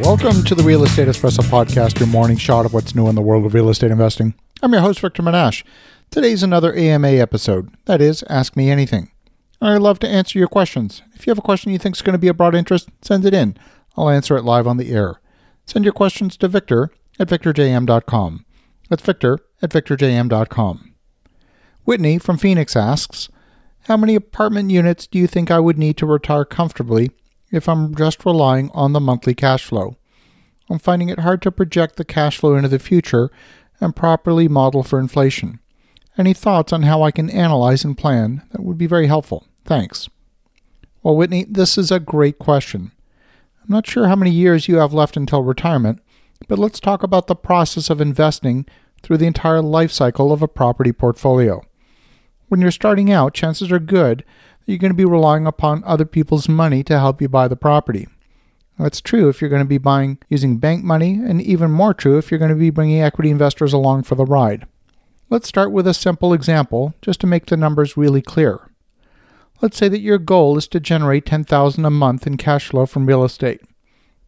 Welcome to the Real Estate Espresso Podcast, your morning shot of what's new in the world of real estate investing. I'm your host, Victor Menasce. Today's another AMA episode. That is, Ask Me Anything. I'd love to answer your questions. If you have a question you think is going to be of broad interest, send it in. I'll answer it live on the air. Send your questions to Victor at victorjm.com. That's Victor at victorjm.com. Whitney from Phoenix asks, How many apartment units do you think I would need to retire comfortably if I'm just relying on the monthly cash flow? I'm finding it hard to project the cash flow into the future and properly model for inflation. Any thoughts on how I can analyze and plan? That would be very helpful. Thanks. Well, Whitney, this is a great question. I'm not sure how many years you have left until retirement, but let's talk about the process of investing through the entire life cycle of a property portfolio. When you're starting out, chances are good you're going to be relying upon other people's money to help you buy the property. That's true if you're going to be buying using bank money, and even more true if you're going to be bringing equity investors along for the ride. Let's start with a simple example just to make the numbers really clear. Let's say that your goal is to generate 10,000 a month in cash flow from real estate.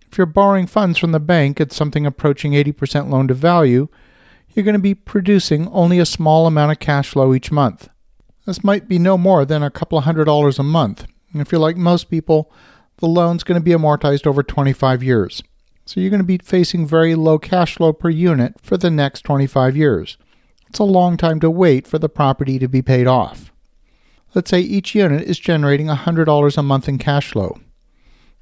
If you're borrowing funds from the bank at something approaching 80% loan to value, you're going to be producing only a small amount of cash flow each month. This might be no more than a couple of hundred dollars a month. And if you're like most people, the loan's going to be amortized over 25 years. So you're going to be facing very low cash flow per unit for the next 25 years. It's a long time to wait for the property to be paid off. Let's say each unit is generating $100 a month in cash flow.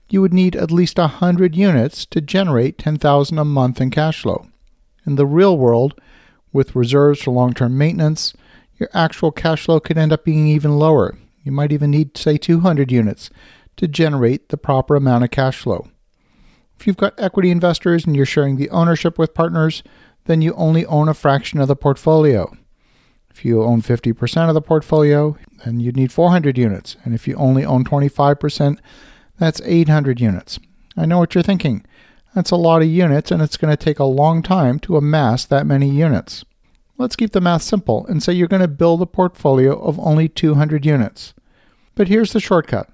You would need at least 100 units to generate 10,000 a month in cash flow. In the real world, with reserves for long-term maintenance, your actual cash flow could end up being even lower. You might even need say 200 units to generate the proper amount of cash flow. If you've got equity investors and you're sharing the ownership with partners, then you only own a fraction of the portfolio. If you own 50% of the portfolio, then you'd need 400 units. And if you only own 25%, that's 800 units. I know what you're thinking. That's a lot of units, and it's going to take a long time to amass that many units. Let's keep the math simple and say you're going to build a portfolio of only 200 units. But here's the shortcut.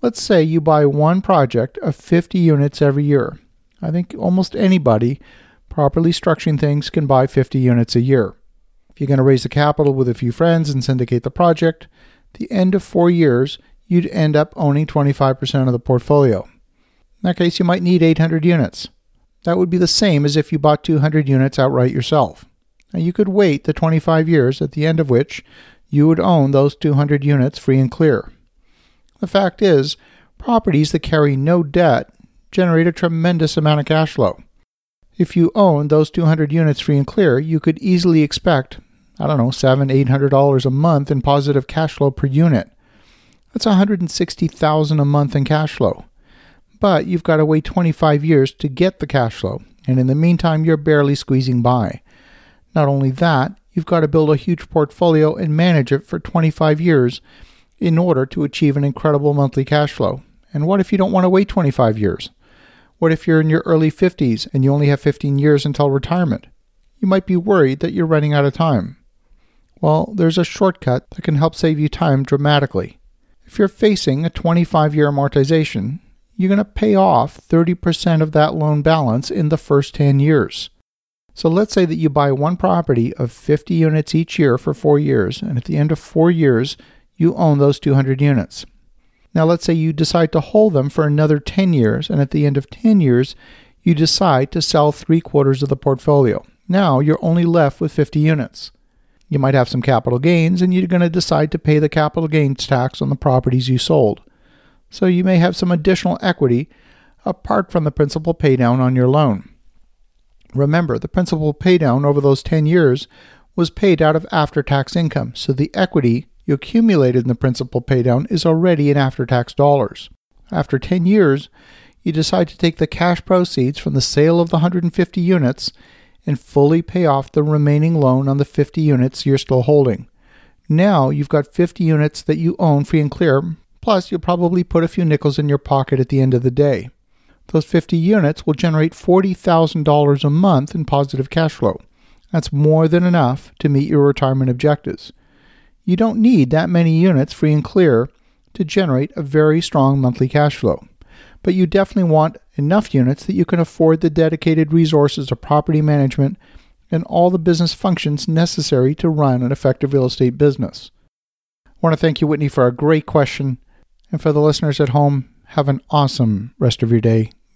Let's say you buy one project of 50 units every year. I think almost anybody properly structuring things can buy 50 units a year. If you're going to raise the capital with a few friends and syndicate the project, the end of four years, you'd end up owning 25% of the portfolio. In that case, you might need 800 units. That would be the same as if you bought 200 units outright yourself. Now, you could wait the 25 years, at the end of which you would own those 200 units free and clear. The fact is, properties that carry no debt generate a tremendous amount of cash flow. If you own those 200 units free and clear, you could easily expect, I don't know, seven, eight hundred dollars a month in positive cash flow per unit. That's 160,000 a month in cash flow. But you've got to wait 25 years to get the cash flow, and in the meantime, you're barely squeezing by. Not only that, you've got to build a huge portfolio and manage it for 25 years in order to achieve an incredible monthly cash flow. And what if you don't want to wait 25 years? What if you're in your early 50s and you only have 15 years until retirement? You might be worried that you're running out of time. Well, there's a shortcut that can help save you time dramatically. If you're facing a 25 year amortization, you're going to pay off 30% of that loan balance in the first 10 years. So let's say that you buy one property of 50 units each year for four years, and at the end of four years, you own those 200 units. Now, let's say you decide to hold them for another 10 years, and at the end of 10 years, you decide to sell three quarters of the portfolio. Now you're only left with 50 units. You might have some capital gains, and you're going to decide to pay the capital gains tax on the properties you sold. So you may have some additional equity apart from the principal paydown on your loan. Remember, the principal paydown over those 10 years was paid out of after tax income, so the equity you accumulated in the principal paydown is already in after tax dollars. After 10 years, you decide to take the cash proceeds from the sale of the 150 units and fully pay off the remaining loan on the 50 units you're still holding. Now you've got 50 units that you own free and clear, plus you'll probably put a few nickels in your pocket at the end of the day. Those 50 units will generate $40,000 a month in positive cash flow. That's more than enough to meet your retirement objectives. You don't need that many units free and clear to generate a very strong monthly cash flow. But you definitely want enough units that you can afford the dedicated resources of property management and all the business functions necessary to run an effective real estate business. I want to thank you, Whitney, for a great question. And for the listeners at home, have an awesome rest of your day